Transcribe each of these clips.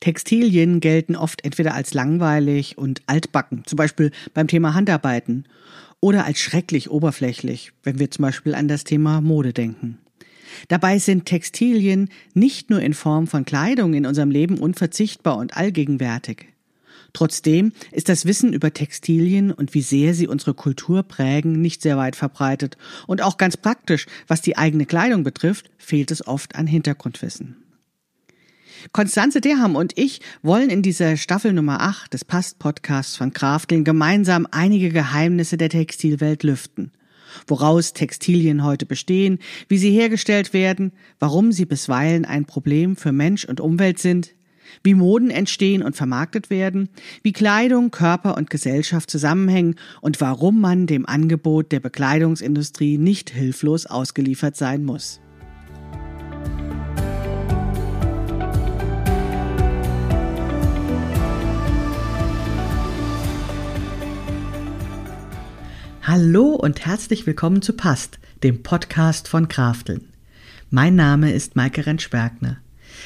Textilien gelten oft entweder als langweilig und altbacken, zum Beispiel beim Thema Handarbeiten, oder als schrecklich oberflächlich, wenn wir zum Beispiel an das Thema Mode denken. Dabei sind Textilien nicht nur in Form von Kleidung in unserem Leben unverzichtbar und allgegenwärtig. Trotzdem ist das Wissen über Textilien und wie sehr sie unsere Kultur prägen nicht sehr weit verbreitet und auch ganz praktisch, was die eigene Kleidung betrifft, fehlt es oft an Hintergrundwissen. Konstanze Derham und ich wollen in dieser Staffel Nummer 8 des Past-Podcasts von Krafteln gemeinsam einige Geheimnisse der Textilwelt lüften. Woraus Textilien heute bestehen, wie sie hergestellt werden, warum sie bisweilen ein Problem für Mensch und Umwelt sind, wie Moden entstehen und vermarktet werden, wie Kleidung, Körper und Gesellschaft zusammenhängen und warum man dem Angebot der Bekleidungsindustrie nicht hilflos ausgeliefert sein muss. Hallo und herzlich willkommen zu Past, dem Podcast von Krafteln. Mein Name ist Maike Rentschbergner.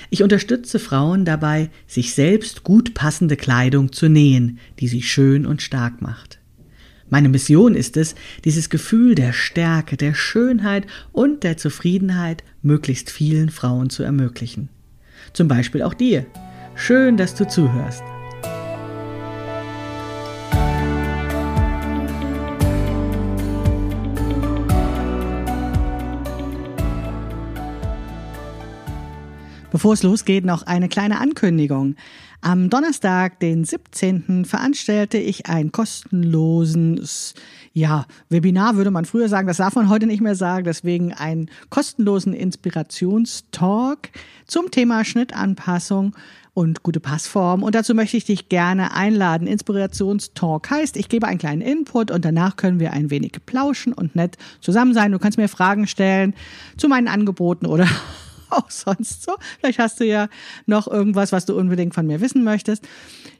Ich unterstütze Frauen dabei, sich selbst gut passende Kleidung zu nähen, die sie schön und stark macht. Meine Mission ist es, dieses Gefühl der Stärke, der Schönheit und der Zufriedenheit möglichst vielen Frauen zu ermöglichen. Zum Beispiel auch dir. Schön, dass du zuhörst. Bevor es losgeht, noch eine kleine Ankündigung. Am Donnerstag, den 17. veranstalte ich ein kostenloses, ja, Webinar würde man früher sagen, das darf man heute nicht mehr sagen, deswegen einen kostenlosen Inspirationstalk zum Thema Schnittanpassung und gute Passform. Und dazu möchte ich dich gerne einladen. Inspirationstalk heißt, ich gebe einen kleinen Input und danach können wir ein wenig plauschen und nett zusammen sein. Du kannst mir Fragen stellen zu meinen Angeboten oder auch sonst so. Vielleicht hast du ja noch irgendwas, was du unbedingt von mir wissen möchtest.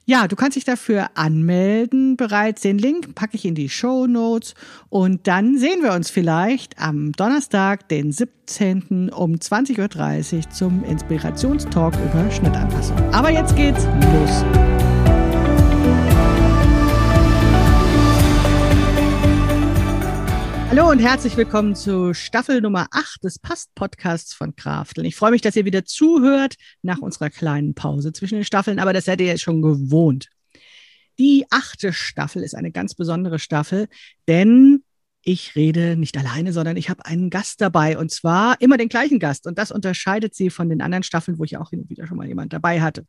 Ja, du kannst dich dafür anmelden bereits. Den Link packe ich in die Show Notes und dann sehen wir uns vielleicht am Donnerstag, den 17. um 20.30 Uhr zum Inspirationstalk über Schnittanpassung. Aber jetzt geht's los. Und herzlich willkommen zu Staffel Nummer 8 des Past-Podcasts von Krafteln. Ich freue mich, dass ihr wieder zuhört nach unserer kleinen Pause zwischen den Staffeln, aber das seid ihr jetzt schon gewohnt. Die achte Staffel ist eine ganz besondere Staffel, denn ich rede nicht alleine, sondern ich habe einen Gast dabei und zwar immer den gleichen Gast und das unterscheidet sie von den anderen Staffeln, wo ich auch hin und wieder schon mal jemand dabei hatte.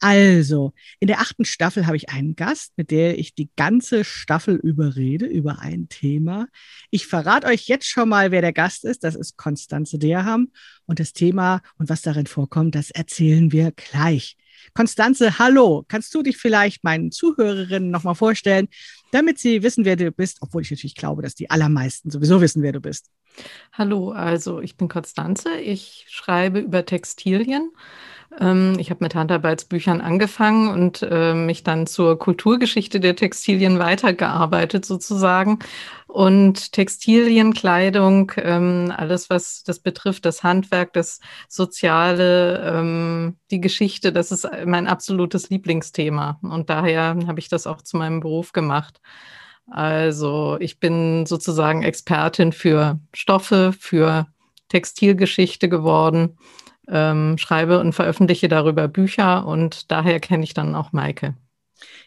Also, in der achten Staffel habe ich einen Gast, mit der ich die ganze Staffel überrede über ein Thema. Ich verrate euch jetzt schon mal, wer der Gast ist. Das ist Konstanze Derham. Und das Thema und was darin vorkommt, das erzählen wir gleich. Konstanze, hallo. Kannst du dich vielleicht meinen Zuhörerinnen nochmal vorstellen, damit sie wissen, wer du bist, obwohl ich natürlich glaube, dass die allermeisten sowieso wissen, wer du bist. Hallo, also ich bin Konstanze. Ich schreibe über Textilien ähm, ich habe mit Handarbeitsbüchern angefangen und äh, mich dann zur Kulturgeschichte der Textilien weitergearbeitet sozusagen. Und Textilien, Kleidung, ähm, alles, was das betrifft, das Handwerk, das Soziale, ähm, die Geschichte, das ist mein absolutes Lieblingsthema. Und daher habe ich das auch zu meinem Beruf gemacht. Also ich bin sozusagen Expertin für Stoffe, für Textilgeschichte geworden ähm, schreibe und veröffentliche darüber Bücher und daher kenne ich dann auch Maike.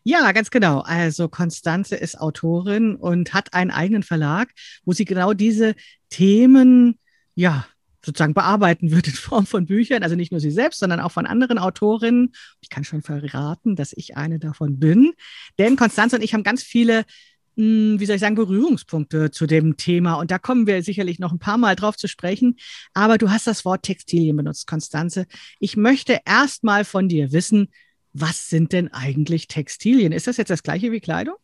Ja, ganz genau. Also Konstanze ist Autorin und hat einen eigenen Verlag, wo sie genau diese Themen, ja, sozusagen bearbeiten wird in Form von Büchern. Also nicht nur sie selbst, sondern auch von anderen Autorinnen. Ich kann schon verraten, dass ich eine davon bin. Denn Konstanze und ich haben ganz viele hm, wie soll ich sagen, Berührungspunkte zu dem Thema. Und da kommen wir sicherlich noch ein paar Mal drauf zu sprechen. Aber du hast das Wort Textilien benutzt, Konstanze. Ich möchte erst mal von dir wissen, was sind denn eigentlich Textilien? Ist das jetzt das gleiche wie Kleidung?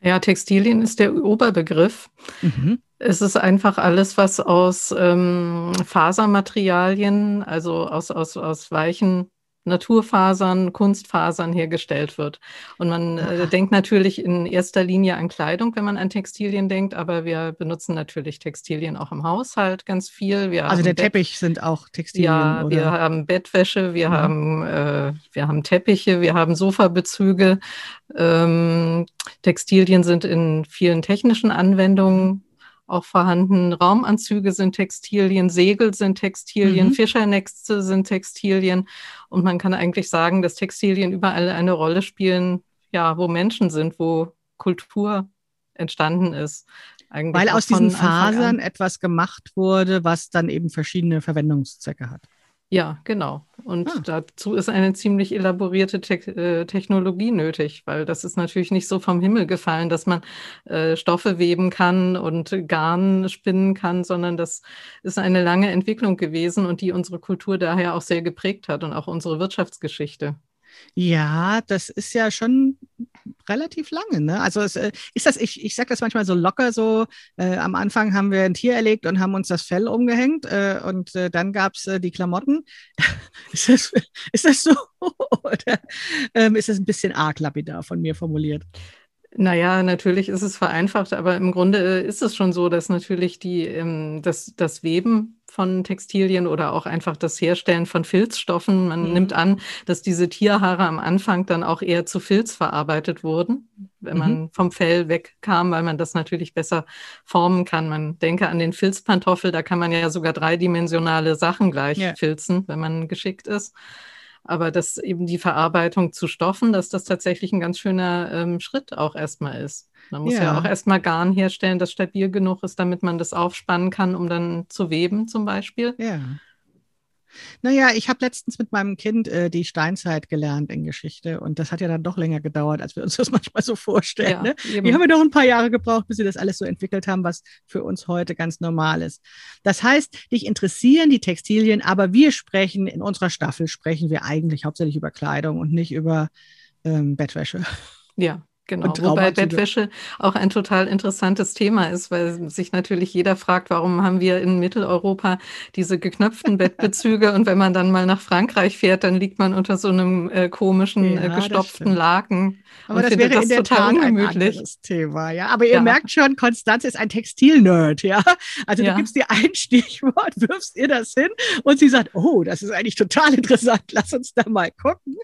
Ja, Textilien ist der Oberbegriff. Mhm. Es ist einfach alles, was aus ähm, Fasermaterialien, also aus, aus, aus weichen Naturfasern, Kunstfasern hergestellt wird. Und man äh, denkt natürlich in erster Linie an Kleidung, wenn man an Textilien denkt, aber wir benutzen natürlich Textilien auch im Haushalt ganz viel. Wir also der Bett Teppich sind auch Textilien. Ja, oder? wir haben Bettwäsche, wir, mhm. haben, äh, wir haben Teppiche, wir haben Sofabezüge. Ähm, Textilien sind in vielen technischen Anwendungen auch vorhanden. Raumanzüge sind Textilien, Segel sind Textilien, mhm. Fischernächste sind Textilien. Und man kann eigentlich sagen, dass Textilien überall eine Rolle spielen, ja, wo Menschen sind, wo Kultur entstanden ist. Weil aus diesen Fasern etwas gemacht wurde, was dann eben verschiedene Verwendungszwecke hat. Ja, genau. Und ah. dazu ist eine ziemlich elaborierte Te äh, Technologie nötig, weil das ist natürlich nicht so vom Himmel gefallen, dass man äh, Stoffe weben kann und Garn spinnen kann, sondern das ist eine lange Entwicklung gewesen und die unsere Kultur daher auch sehr geprägt hat und auch unsere Wirtschaftsgeschichte. Ja, das ist ja schon relativ lange. Ne? Also es, äh, ist das, ich, ich sage das manchmal so locker, so äh, am Anfang haben wir ein Tier erlegt und haben uns das Fell umgehängt äh, und äh, dann gab es äh, die Klamotten. ist, das, ist das so oder ähm, ist das ein bisschen arg lapidar von mir formuliert? Naja, natürlich ist es vereinfacht, aber im Grunde äh, ist es schon so, dass natürlich die, ähm, das, das Weben von Textilien oder auch einfach das Herstellen von Filzstoffen, man mhm. nimmt an, dass diese Tierhaare am Anfang dann auch eher zu Filz verarbeitet wurden, wenn man mhm. vom Fell wegkam, weil man das natürlich besser formen kann. Man denke an den Filzpantoffel, da kann man ja sogar dreidimensionale Sachen gleich ja. filzen, wenn man geschickt ist. Aber dass eben die Verarbeitung zu Stoffen, dass das tatsächlich ein ganz schöner ähm, Schritt auch erstmal ist. Man muss ja, ja auch erstmal Garn herstellen, das stabil genug ist, damit man das aufspannen kann, um dann zu weben zum Beispiel. Ja. Naja, ich habe letztens mit meinem Kind äh, die Steinzeit gelernt in Geschichte und das hat ja dann doch länger gedauert, als wir uns das manchmal so vorstellen. Ja, ne? Die haben wir doch ein paar Jahre gebraucht, bis sie das alles so entwickelt haben, was für uns heute ganz normal ist. Das heißt, dich interessieren die Textilien, aber wir sprechen, in unserer Staffel sprechen wir eigentlich hauptsächlich über Kleidung und nicht über ähm, Bettwäsche. Ja, Genau, wobei Bettwäsche auch ein total interessantes Thema ist, weil sich natürlich jeder fragt, warum haben wir in Mitteleuropa diese geknöpften Bettbezüge und wenn man dann mal nach Frankreich fährt, dann liegt man unter so einem äh, komischen, ja, äh, gestopften Laken. Aber das wäre das in der Tat ungemütlich. ein Thema, ja. Aber ihr ja. merkt schon, Konstanze ist ein Textilnerd, ja. Also ja. du gibst dir ein Stichwort, wirfst ihr das hin und sie sagt, oh, das ist eigentlich total interessant, lass uns da mal gucken.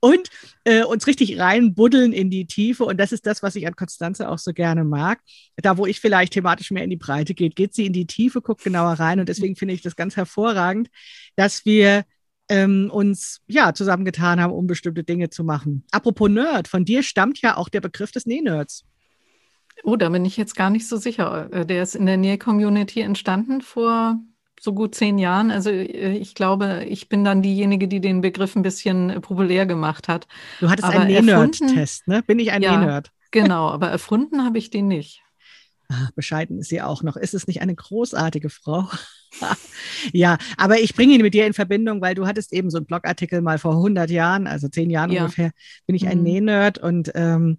Und äh, uns richtig reinbuddeln in die Tiefe. Und das ist das, was ich an Konstanze auch so gerne mag. Da, wo ich vielleicht thematisch mehr in die Breite geht, geht sie in die Tiefe, guckt genauer rein. Und deswegen finde ich das ganz hervorragend, dass wir ähm, uns ja zusammengetan haben, um bestimmte Dinge zu machen. Apropos Nerd, von dir stammt ja auch der Begriff des Nähnerds. Oh, da bin ich jetzt gar nicht so sicher. Äh, der ist in der Näh-Community entstanden vor so gut zehn Jahren. Also äh, ich glaube, ich bin dann diejenige, die den Begriff ein bisschen äh, populär gemacht hat. Du hattest aber einen Nähnerd-Test, ne? Bin ich ein ja, Nähnerd? Genau, aber erfunden habe ich den nicht. Ach, bescheiden ist sie auch noch. Ist es nicht eine großartige Frau? ja, aber ich bringe ihn mit dir in Verbindung, weil du hattest eben so einen Blogartikel mal vor 100 Jahren, also zehn Jahren ja. ungefähr, bin ich ein mhm. Nähnerd und ähm,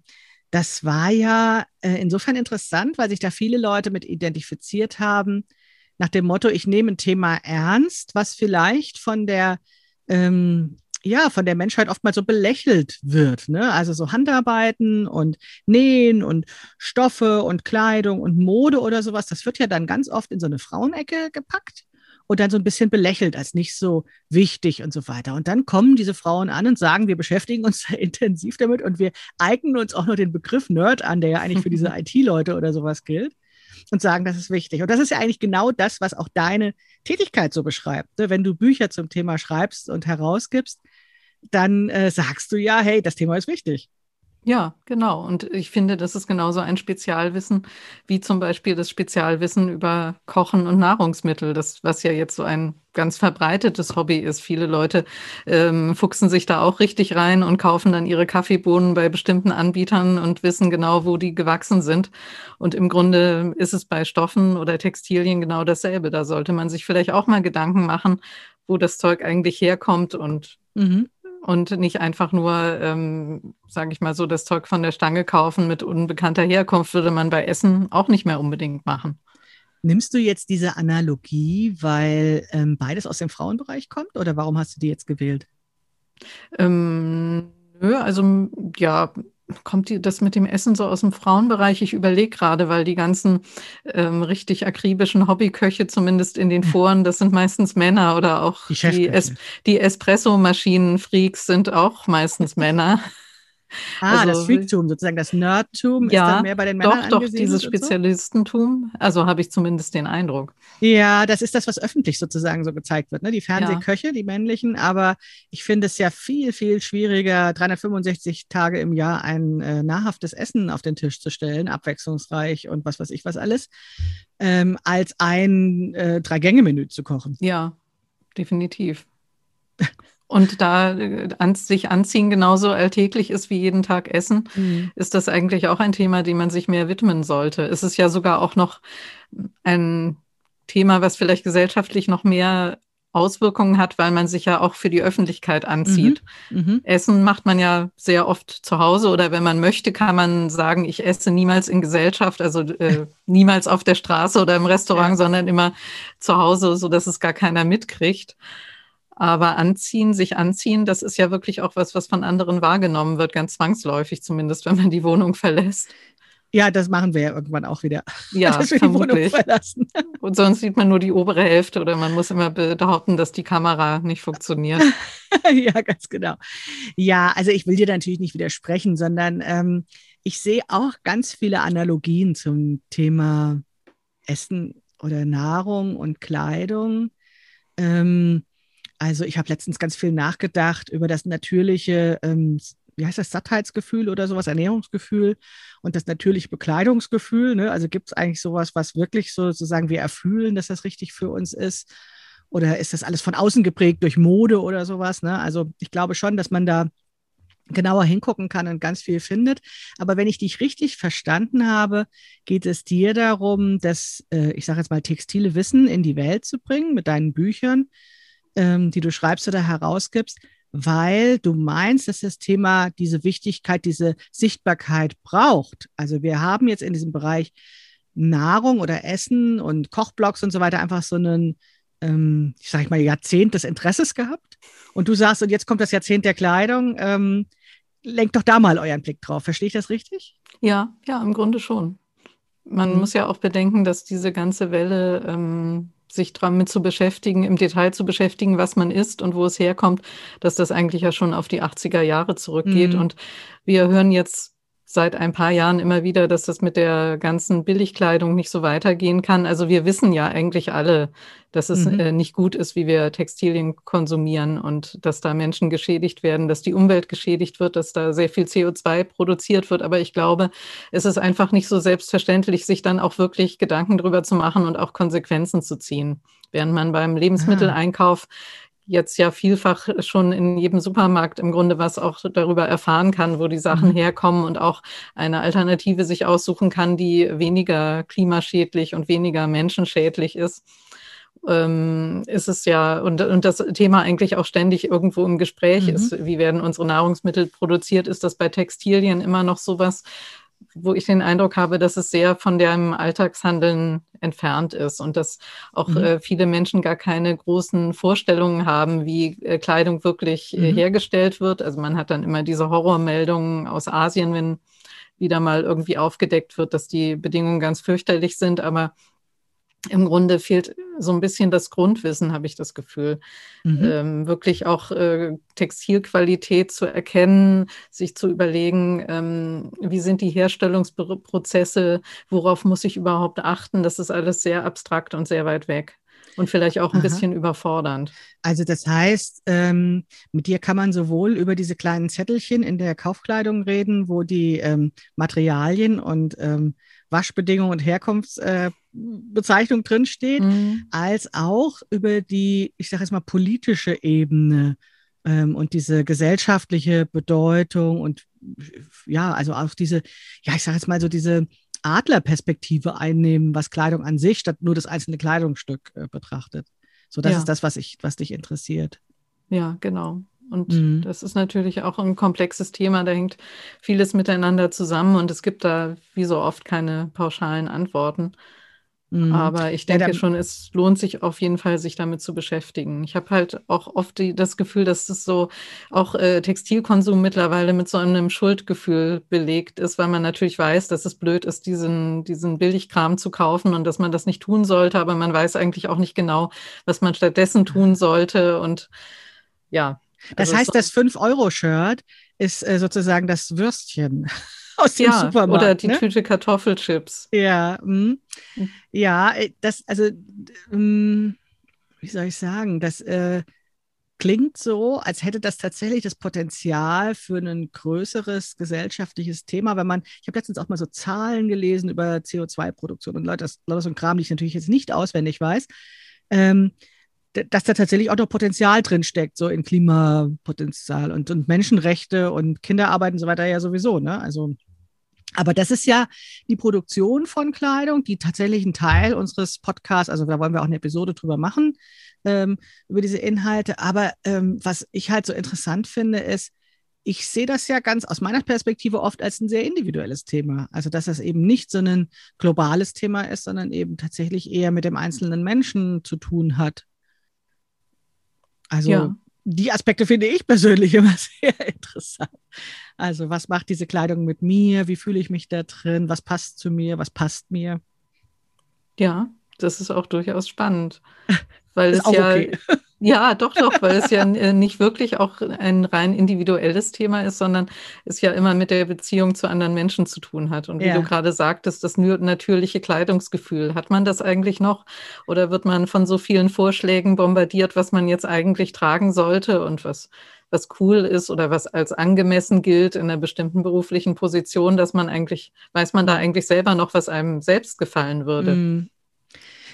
das war ja äh, insofern interessant, weil sich da viele Leute mit identifiziert haben, nach dem Motto, ich nehme ein Thema ernst, was vielleicht von der ähm, ja, von der Menschheit oftmals so belächelt wird. Ne? Also so Handarbeiten und Nähen und Stoffe und Kleidung und Mode oder sowas, das wird ja dann ganz oft in so eine Frauenecke gepackt und dann so ein bisschen belächelt als nicht so wichtig und so weiter. Und dann kommen diese Frauen an und sagen, wir beschäftigen uns intensiv damit und wir eignen uns auch noch den Begriff Nerd an, der ja eigentlich für diese IT-Leute oder sowas gilt und sagen, das ist wichtig. Und das ist ja eigentlich genau das, was auch deine Tätigkeit so beschreibt. Ne? Wenn du Bücher zum Thema schreibst und herausgibst, dann äh, sagst du ja, hey, das Thema ist wichtig. Ja, genau. Und ich finde, das ist genauso ein Spezialwissen wie zum Beispiel das Spezialwissen über Kochen und Nahrungsmittel, das, was ja jetzt so ein ganz verbreitetes Hobby ist. Viele Leute ähm, fuchsen sich da auch richtig rein und kaufen dann ihre Kaffeebohnen bei bestimmten Anbietern und wissen genau, wo die gewachsen sind. Und im Grunde ist es bei Stoffen oder Textilien genau dasselbe. Da sollte man sich vielleicht auch mal Gedanken machen, wo das Zeug eigentlich herkommt und mhm und nicht einfach nur, ähm, sage ich mal so, das Zeug von der Stange kaufen mit unbekannter Herkunft, würde man bei Essen auch nicht mehr unbedingt machen. Nimmst du jetzt diese Analogie, weil ähm, beides aus dem Frauenbereich kommt oder warum hast du die jetzt gewählt? Ähm, nö, also ja, kommt die, das mit dem Essen so aus dem Frauenbereich? Ich überlege gerade, weil die ganzen ähm, richtig akribischen Hobbyköche, zumindest in den Foren, das sind meistens Männer oder auch Die die, es die Espresso-Maschinen-Freaks sind auch meistens Männer. Ah, das Also Freaktum, sozusagen das Nerdtum ist dann ja, mehr bei den Männern doch, doch, dieses und so? Spezialistentum. Also habe ich zumindest den Eindruck. Ja, das ist das, was öffentlich sozusagen so gezeigt wird, ne? Die Ja, Fernsehköche, die männlichen, aber ich finde es ja viel, viel schwieriger, 365 Tage im Jahr ein äh, nahrhaftes Essen auf den Tisch zu stellen, abwechslungsreich und was weiß ich was alles, ähm, als ein äh, Drei-Gänge-Menü zu kochen. ja, definitiv. Und da äh, an, sich anziehen genauso alltäglich ist wie jeden Tag essen, Mhm. ist das eigentlich auch ein Thema, dem man sich mehr widmen sollte. Es ist ja sogar auch noch ein Thema, was vielleicht gesellschaftlich noch mehr Auswirkungen hat, weil man sich ja auch für die Öffentlichkeit Mhm. anzieht. Mhm. Essen macht man ja sehr oft zu Hause oder wenn man möchte, kann man sagen, ich esse niemals in Gesellschaft, also äh, niemals auf der Straße oder im Restaurant, Ja. sondern immer zu Hause, so dass es gar keiner mitkriegt. Aber anziehen, sich anziehen, das ist ja wirklich auch was, was von anderen wahrgenommen wird, ganz zwangsläufig zumindest, wenn man die Wohnung verlässt. Ja, das machen wir ja irgendwann auch wieder, Ja, vermutlich. verlassen. Und sonst sieht man nur die obere Hälfte oder man muss immer behaupten, dass die Kamera nicht funktioniert. Ja, ganz genau. Ja, also ich will dir da natürlich nicht widersprechen, sondern ähm, ich sehe auch ganz viele Analogien zum Thema Essen oder Nahrung und Kleidung. Ähm, also ich habe letztens ganz viel nachgedacht über das natürliche, ähm, wie heißt das, Sattheitsgefühl oder sowas, Ernährungsgefühl und das natürliche Bekleidungsgefühl. Ne? Also gibt es eigentlich sowas, was wirklich so sozusagen wir erfühlen, dass das richtig für uns ist? Oder ist das alles von außen geprägt durch Mode oder sowas? Ne? Also ich glaube schon, dass man da genauer hingucken kann und ganz viel findet. Aber wenn ich dich richtig verstanden habe, geht es dir darum, das, äh, ich sage jetzt mal, textile Wissen in die Welt zu bringen mit deinen Büchern, ähm, die du schreibst oder herausgibst, weil du meinst, dass das Thema diese Wichtigkeit, diese Sichtbarkeit braucht. Also wir haben jetzt in diesem Bereich Nahrung oder Essen und Kochblogs und so weiter einfach so einen, ähm, ich sage mal, Jahrzehnt des Interesses gehabt. Und du sagst, und jetzt kommt das Jahrzehnt der Kleidung. Ähm, lenkt doch da mal euren Blick drauf. Verstehe ich das richtig? Ja, ja, im Grunde schon. Man Mhm. muss ja auch bedenken, dass diese ganze Welle, ähm, sich damit zu beschäftigen, im Detail zu beschäftigen, was man isst und wo es herkommt, dass das eigentlich ja schon auf die 80er Jahre zurückgeht. Mhm. Und wir hören jetzt seit ein paar Jahren immer wieder, dass das mit der ganzen Billigkleidung nicht so weitergehen kann. Also wir wissen ja eigentlich alle, dass es Mhm. äh, nicht gut ist, wie wir Textilien konsumieren und dass da Menschen geschädigt werden, dass die Umwelt geschädigt wird, dass da sehr viel CO2 produziert wird. Aber ich glaube, es ist einfach nicht so selbstverständlich, sich dann auch wirklich Gedanken drüber zu machen und auch Konsequenzen zu ziehen. Während man beim Ah. Lebensmitteleinkauf jetzt ja vielfach schon in jedem Supermarkt im Grunde was auch darüber erfahren kann, wo die Sachen Mhm. herkommen und auch eine Alternative sich aussuchen kann, die weniger klimaschädlich und weniger menschenschädlich ist. Ähm, ist es ja, und, und das Thema eigentlich auch ständig irgendwo im Gespräch Mhm. ist, wie werden unsere Nahrungsmittel produziert, ist das bei Textilien immer noch sowas, wo ich den Eindruck habe, dass es sehr von dem Alltagshandeln entfernt ist und dass auch Mhm. äh, viele Menschen gar keine großen Vorstellungen haben, wie äh, Kleidung wirklich äh, Mhm. hergestellt wird. Also man hat dann immer diese Horrormeldungen aus Asien, wenn wieder mal irgendwie aufgedeckt wird, dass die Bedingungen ganz fürchterlich sind, aber im Grunde fehlt so ein bisschen das Grundwissen, habe ich das Gefühl. Mhm. Ähm, wirklich auch äh, Textilqualität zu erkennen, sich zu überlegen, ähm, wie sind die Herstellungsprozesse, worauf muss ich überhaupt achten. Das ist alles sehr abstrakt und sehr weit weg und vielleicht auch ein Aha. bisschen überfordernd. Also das heißt, ähm, mit dir kann man sowohl über diese kleinen Zettelchen in der Kaufkleidung reden, wo die ähm, Materialien und ähm, Waschbedingungen und Herkunftsbezeichnung drinsteht, Mhm. als auch über die, ich sage jetzt mal, politische Ebene ähm, und diese gesellschaftliche Bedeutung und ja, also auch diese, ja, ich sage jetzt mal so diese Adlerperspektive einnehmen, was Kleidung an sich statt nur das einzelne Kleidungsstück äh, betrachtet. So, das Ja. ist das, was ich, was dich interessiert. Ja, genau. Und Mhm. das ist natürlich auch ein komplexes Thema. Da hängt vieles miteinander zusammen und es gibt da wie so oft keine pauschalen Antworten. Mhm. Aber ich denke ja, schon, es lohnt sich auf jeden Fall, sich damit zu beschäftigen. Ich habe halt auch oft die, das Gefühl, dass es so auch äh, Textilkonsum mittlerweile mit so einem Schuldgefühl belegt ist, weil man natürlich weiß, dass es blöd ist, diesen, diesen Billigkram zu kaufen und dass man das nicht tun sollte, aber man weiß eigentlich auch nicht genau, was man stattdessen tun sollte. Und ja. Das also heißt, das 5-Euro-Shirt ist äh, sozusagen das Würstchen aus dem ja, Supermarkt. Oder die ne? Tüte Kartoffelchips. Ja, mh. Hm. ja, äh, das, also, mh, hm, wie soll ich sagen, das äh, klingt so, als hätte das tatsächlich das Potenzial für ein größeres gesellschaftliches Thema, wenn man, ich habe letztens auch mal so Zahlen gelesen über CO2-Produktion und Leute, das, das so ein Kram, die ich natürlich jetzt nicht auswendig weiß. Ähm, dass da tatsächlich auch noch Potenzial drin steckt, so in Klimapotenzial und, und Menschenrechte und Kinderarbeit und so weiter ja sowieso. Ne? Also aber das ist ja die Produktion von Kleidung, die tatsächlich ein Teil unseres Podcasts, also da wollen wir auch eine Episode drüber machen, ähm, über diese Inhalte. Aber ähm, was ich halt so interessant finde, ist, ich sehe das ja ganz aus meiner Perspektive oft als ein sehr individuelles Thema. Also, dass das eben nicht so ein globales Thema ist, sondern eben tatsächlich eher mit dem einzelnen Menschen zu tun hat. Also, ja. die Aspekte finde ich persönlich immer sehr interessant. Also, was macht diese Kleidung mit mir? Wie fühle ich mich da drin? Was passt zu mir? Was passt mir? Ja, das ist auch durchaus spannend. Weil ist es ja, okay. ja, doch, doch, weil es ja äh, nicht wirklich auch ein rein individuelles Thema ist, sondern es ja immer mit der Beziehung zu anderen Menschen zu tun hat. Und wie ja. du gerade sagtest, das natürliche Kleidungsgefühl, hat man das eigentlich noch? Oder wird man von so vielen Vorschlägen bombardiert, was man jetzt eigentlich tragen sollte und was was cool ist oder was als angemessen gilt in einer bestimmten beruflichen Position, dass man eigentlich, weiß man da eigentlich selber noch, was einem selbst gefallen würde. Mm.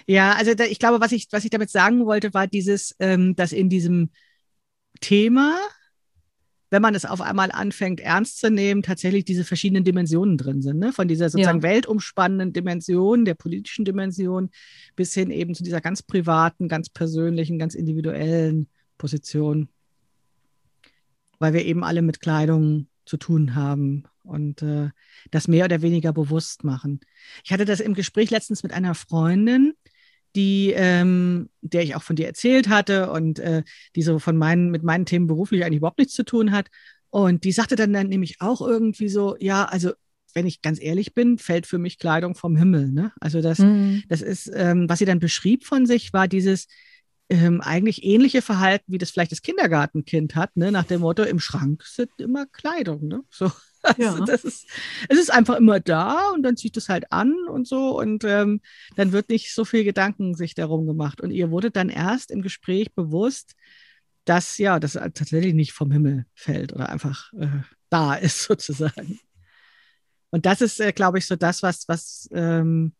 Ja, also da, ich glaube, was ich, was ich damit sagen wollte, war dieses, ähm, dass in diesem Thema, wenn man es auf einmal anfängt ernst zu nehmen, tatsächlich diese verschiedenen Dimensionen drin sind. Ne? Von dieser sozusagen ja. weltumspannenden Dimension, der politischen Dimension, bis hin eben zu dieser ganz privaten, ganz persönlichen, ganz individuellen Position weil wir eben alle mit Kleidung zu tun haben und äh, das mehr oder weniger bewusst machen. Ich hatte das im Gespräch letztens mit einer Freundin, die, ähm, der ich auch von dir erzählt hatte und äh, die so von meinen, mit meinen Themen beruflich eigentlich überhaupt nichts zu tun hat. Und die sagte dann, dann nämlich auch irgendwie so, ja, also wenn ich ganz ehrlich bin, fällt für mich Kleidung vom Himmel. Ne? Also das, mhm. das ist, ähm, was sie dann beschrieb von sich, war dieses, ähm, eigentlich ähnliche Verhalten, wie das vielleicht das Kindergartenkind hat, ne? nach dem Motto, im Schrank sind immer Kleidung. Ne? So. Also ja. das ist, es ist einfach immer da und dann zieht es halt an und so und ähm, dann wird nicht so viel Gedanken sich darum gemacht. Und ihr wurde dann erst im Gespräch bewusst, dass ja, das tatsächlich nicht vom Himmel fällt oder einfach äh, da ist sozusagen. Und das ist, äh, glaube ich, so das, was, was ähm,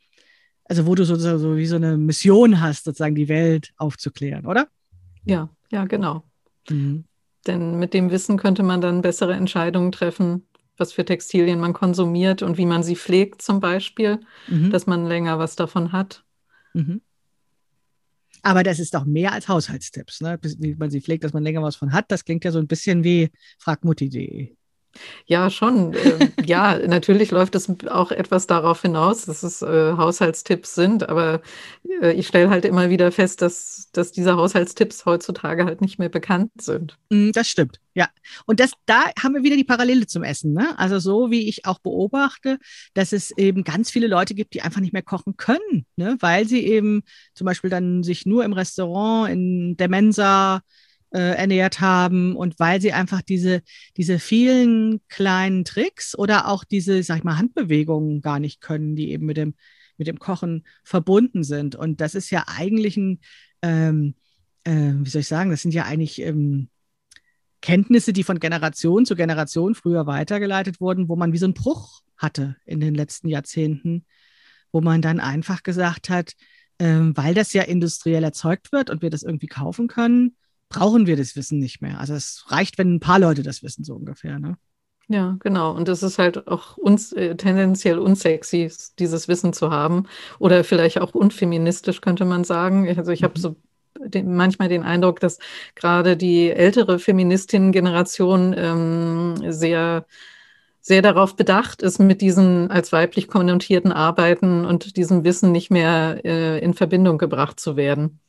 also wo du so, so, wie so eine Mission hast, sozusagen die Welt aufzuklären, oder? Ja, ja, genau. Mhm. Denn mit dem Wissen könnte man dann bessere Entscheidungen treffen, was für Textilien man konsumiert und wie man sie pflegt, zum Beispiel, mhm. dass man länger was davon hat. Mhm. Aber das ist doch mehr als Haushaltstipps, ne? wie man sie pflegt, dass man länger was von hat. Das klingt ja so ein bisschen wie fragmutti.de. Ja, schon. Ähm, ja, natürlich läuft es auch etwas darauf hinaus, dass es äh, Haushaltstipps sind, aber äh, ich stelle halt immer wieder fest, dass, dass diese Haushaltstipps heutzutage halt nicht mehr bekannt sind. Mm, das stimmt, ja. Und das, da haben wir wieder die Parallele zum Essen. Ne? Also so wie ich auch beobachte, dass es eben ganz viele Leute gibt, die einfach nicht mehr kochen können, ne? weil sie eben zum Beispiel dann sich nur im Restaurant, in der Mensa, äh, ernährt haben und weil sie einfach diese, diese vielen kleinen Tricks oder auch diese, sag ich mal, Handbewegungen gar nicht können, die eben mit dem, mit dem Kochen verbunden sind. Und das ist ja eigentlich ein, ähm, äh, wie soll ich sagen, das sind ja eigentlich ähm, Kenntnisse, die von Generation zu Generation früher weitergeleitet wurden, wo man wie so einen Bruch hatte in den letzten Jahrzehnten, wo man dann einfach gesagt hat, ähm, weil das ja industriell erzeugt wird und wir das irgendwie kaufen können, brauchen wir das Wissen nicht mehr. Also es reicht, wenn ein paar Leute das wissen, so ungefähr. Ne? Ja, genau. Und das ist halt auch uns, äh, tendenziell unsexy, dieses Wissen zu haben. Oder vielleicht auch unfeministisch, könnte man sagen. Also ich mhm. habe so den, manchmal den Eindruck, dass gerade die ältere Feministinnen-Generation ähm, sehr sehr darauf bedacht ist, mit diesen als weiblich konnotierten Arbeiten und diesem Wissen nicht mehr äh, in Verbindung gebracht zu werden.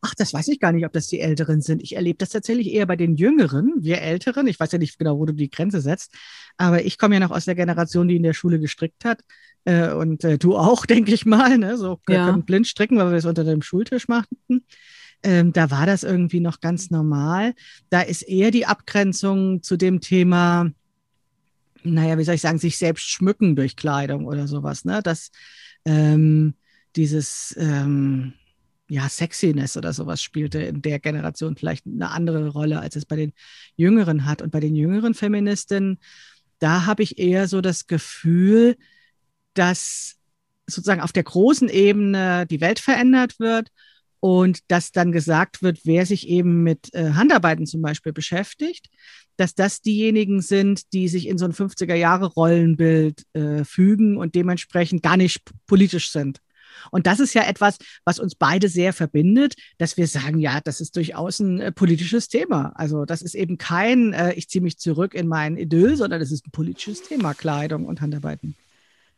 Ach, das weiß ich gar nicht, ob das die Älteren sind. Ich erlebe das tatsächlich eher bei den Jüngeren, wir Älteren. Ich weiß ja nicht genau, wo du die Grenze setzt. Aber ich komme ja noch aus der Generation, die in der Schule gestrickt hat. Äh, und äh, du auch, denke ich mal. Ne? So wir ja. können blind stricken, weil wir es unter dem Schultisch machten. Ähm, da war das irgendwie noch ganz normal. Da ist eher die Abgrenzung zu dem Thema, naja, wie soll ich sagen, sich selbst schmücken durch Kleidung oder sowas. Ne? Das, ähm, dieses, ähm, ja, Sexiness oder sowas spielte in der Generation vielleicht eine andere Rolle, als es bei den Jüngeren hat. Und bei den jüngeren Feministinnen, da habe ich eher so das Gefühl, dass sozusagen auf der großen Ebene die Welt verändert wird und dass dann gesagt wird, wer sich eben mit äh, Handarbeiten zum Beispiel beschäftigt, dass das diejenigen sind, die sich in so ein 50er-Jahre-Rollenbild äh, fügen und dementsprechend gar nicht politisch sind. Und das ist ja etwas, was uns beide sehr verbindet, dass wir sagen, ja, das ist durchaus ein äh, politisches Thema. Also das ist eben kein, äh, ich ziehe mich zurück in mein Idyll, sondern das ist ein politisches Thema, Kleidung und Handarbeiten.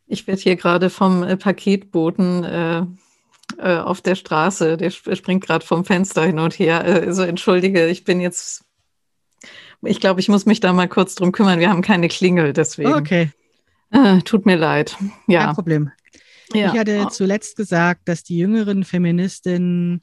Ich werde hier gerade vom äh, Paketboten äh, äh, auf der Straße, der springt gerade vom Fenster hin und her. Also entschuldige, ich bin jetzt, ich glaube, ich muss mich da mal kurz drum kümmern. Wir haben keine Klingel, deswegen. Okay. Äh, tut mir leid. Ja. Kein Problem. Ja. Ich hatte zuletzt gesagt, dass die jüngeren Feministinnen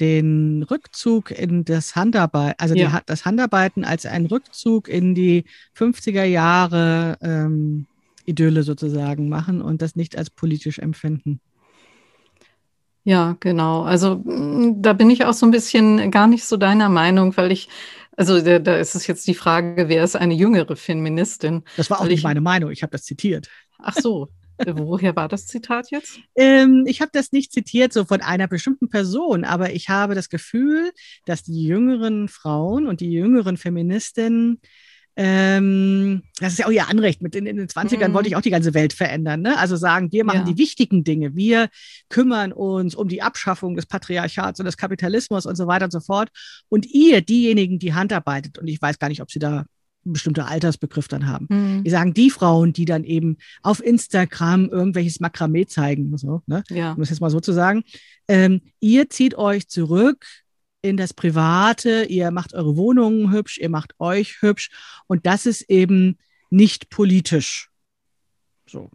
den Rückzug in das Handarbeit, also ja. die, das Handarbeiten als einen Rückzug in die 50er Jahre ähm, Idylle sozusagen machen und das nicht als politisch empfinden. Ja, genau. Also mm, da bin ich auch so ein bisschen gar nicht so deiner Meinung, weil ich, also da, da ist es jetzt die Frage, wer ist eine jüngere Feministin? Das war auch nicht ich, meine Meinung, ich habe das zitiert. Ach so, Woher war das Zitat jetzt? Ähm, ich habe das nicht zitiert so von einer bestimmten Person, aber ich habe das Gefühl, dass die jüngeren Frauen und die jüngeren Feministinnen ähm, das ist ja auch ihr Anrecht. Mit in, in den 20ern mhm. wollte ich auch die ganze Welt verändern. Ne? Also sagen, wir machen ja. die wichtigen Dinge. Wir kümmern uns um die Abschaffung des Patriarchats und des Kapitalismus und so weiter und so fort. Und ihr, diejenigen, die handarbeitet, und ich weiß gar nicht, ob sie da einen bestimmten Altersbegriff dann haben. Mhm. Die sagen, die Frauen, die dann eben auf Instagram irgendwelches Makramee zeigen, so, ne? ja. um das jetzt mal so zu sagen, ähm, ihr zieht euch zurück in das Private, ihr macht eure Wohnungen hübsch, ihr macht euch hübsch und das ist eben nicht politisch. So.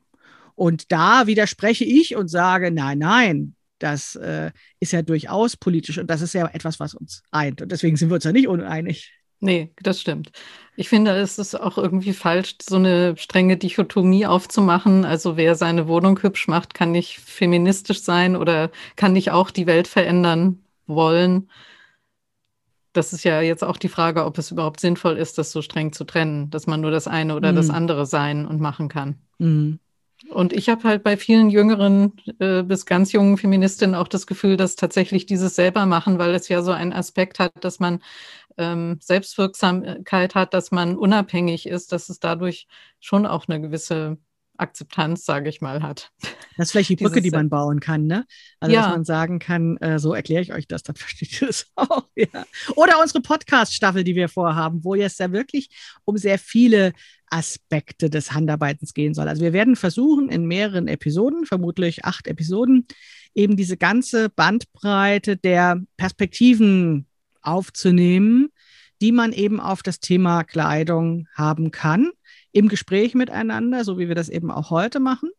Und da widerspreche ich und sage, nein, nein, das äh, ist ja durchaus politisch und das ist ja etwas, was uns eint. Und deswegen sind wir uns ja nicht uneinig. Nee, das stimmt. Ich finde, es ist auch irgendwie falsch, so eine strenge Dichotomie aufzumachen. Also wer seine Wohnung hübsch macht, kann nicht feministisch sein oder kann nicht auch die Welt verändern wollen. Das ist ja jetzt auch die Frage, ob es überhaupt sinnvoll ist, das so streng zu trennen, dass man nur das eine oder mhm. das andere sein und machen kann. Mhm. Und ich habe halt bei vielen jüngeren äh, bis ganz jungen Feministinnen auch das Gefühl, dass tatsächlich dieses selber machen, weil es ja so einen Aspekt hat, dass man ähm, Selbstwirksamkeit hat, dass man unabhängig ist, dass es dadurch schon auch eine gewisse Akzeptanz, sage ich mal, hat. Das ist vielleicht die Brücke, die man bauen kann, ne? Also, ja. dass man sagen kann, äh, so erkläre ich euch das, dann versteht ihr das auch. Ja. Oder unsere Podcast-Staffel, die wir vorhaben, wo es ja wirklich um sehr viele Aspekte des Handarbeitens gehen soll. Also wir werden versuchen, in mehreren Episoden, vermutlich acht Episoden, eben diese ganze Bandbreite der Perspektiven aufzunehmen, die man eben auf das Thema Kleidung haben kann, im Gespräch miteinander, so wie wir das eben auch heute machen,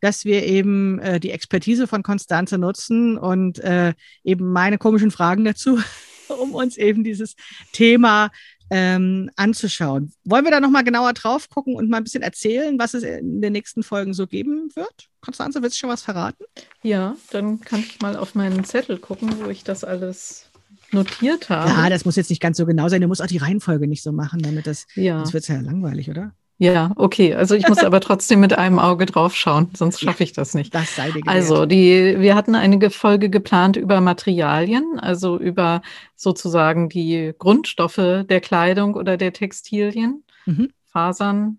dass wir eben äh, die Expertise von Konstanze nutzen und äh, eben meine komischen Fragen dazu, um uns eben dieses Thema ähm, anzuschauen. Wollen wir da nochmal genauer drauf gucken und mal ein bisschen erzählen, was es in den nächsten Folgen so geben wird? Konstanze, willst du schon was verraten? Ja, dann kann ich mal auf meinen Zettel gucken, wo ich das alles notiert habe. Ja, das muss jetzt nicht ganz so genau sein. Du musst auch die Reihenfolge nicht so machen, damit das, ja. das wird ja langweilig, oder? Ja, okay. Also ich muss aber trotzdem mit einem Auge drauf schauen, sonst schaffe ich das nicht. Das sei dir gewährt. Also die, wir hatten eine Folge geplant über Materialien, also über sozusagen die Grundstoffe der Kleidung oder der Textilien, mhm. Fasern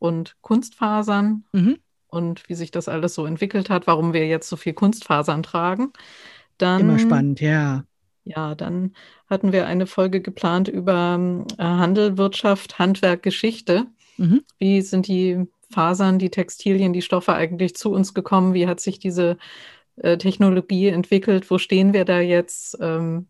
und Kunstfasern mhm. und wie sich das alles so entwickelt hat, warum wir jetzt so viel Kunstfasern tragen. Dann, Immer spannend, ja. Ja, dann hatten wir eine Folge geplant über äh, Handel, Wirtschaft, Handwerk, Geschichte. Mhm. Wie sind die Fasern, die Textilien, die Stoffe eigentlich zu uns gekommen? Wie hat sich diese äh, Technologie entwickelt? Wo stehen wir da jetzt? Ähm,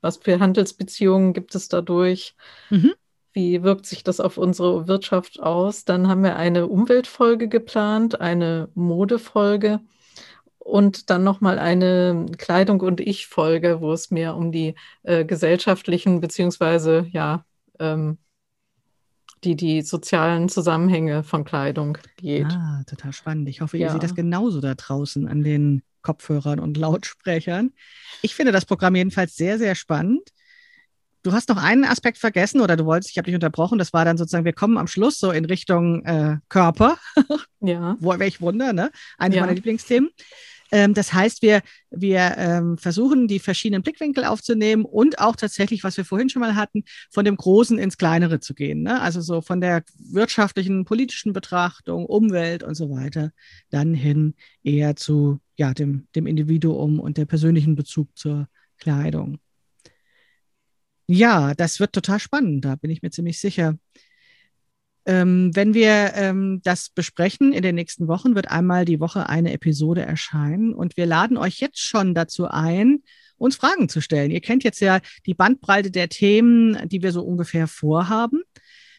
was für Handelsbeziehungen gibt es dadurch? Mhm. Wie wirkt sich das auf unsere Wirtschaft aus? Dann haben wir eine Umweltfolge geplant, eine Modefolge und dann nochmal eine Kleidung- und Ich-Folge, wo es mehr um die äh, gesellschaftlichen beziehungsweise ja ähm, die, die sozialen Zusammenhänge von Kleidung geht. Ah, total spannend. Ich hoffe, ihr ja. seht das genauso da draußen an den Kopfhörern und Lautsprechern. Ich finde das Programm jedenfalls sehr, sehr spannend. Du hast noch einen Aspekt vergessen oder du wolltest, ich habe dich unterbrochen, das war dann sozusagen, wir kommen am Schluss so in Richtung äh, Körper. Ja. Wo, welch Wunder, ne? Eines ja. meiner Lieblingsthemen. Ähm, das heißt, wir, wir ähm, versuchen, die verschiedenen Blickwinkel aufzunehmen und auch tatsächlich, was wir vorhin schon mal hatten, von dem Großen ins Kleinere zu gehen. Ne? Also so von der wirtschaftlichen, politischen Betrachtung, Umwelt und so weiter, dann hin eher zu ja, dem, dem Individuum und der persönlichen Bezug zur Kleidung. Ja, das wird total spannend, da bin ich mir ziemlich sicher. Ähm, wenn wir ähm, das besprechen in den nächsten Wochen, wird einmal die Woche eine Episode erscheinen und wir laden euch jetzt schon dazu ein, uns Fragen zu stellen. Ihr kennt jetzt ja die Bandbreite der Themen, die wir so ungefähr vorhaben.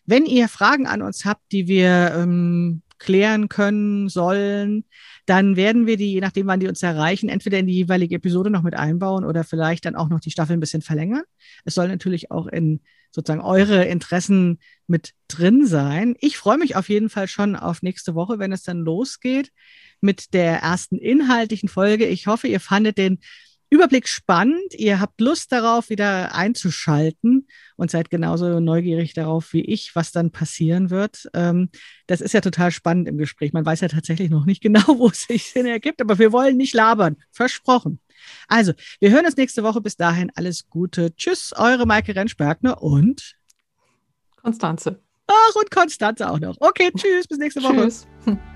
Wenn ihr Fragen an uns habt, die wir ähm, klären können, sollen, dann werden wir die, je nachdem, wann die uns erreichen, entweder in die jeweilige Episode noch mit einbauen oder vielleicht dann auch noch die Staffel ein bisschen verlängern. Es soll natürlich auch in sozusagen eure Interessen mit drin sein. Ich freue mich auf jeden Fall schon auf nächste Woche, wenn es dann losgeht mit der ersten inhaltlichen Folge. Ich hoffe, ihr fandet den Überblick spannend. Ihr habt Lust darauf, wieder einzuschalten und seid genauso neugierig darauf wie ich, was dann passieren wird. Ähm, das ist ja total spannend im Gespräch. Man weiß ja tatsächlich noch nicht genau, wo es sich Sinn ergibt, aber wir wollen nicht labern. Versprochen. Also, wir hören uns nächste Woche. Bis dahin alles Gute. Tschüss, eure Maike Rentschbergner und Konstanze. Ach, und Konstanze auch noch. Okay, tschüss, bis nächste Woche. Tschüss.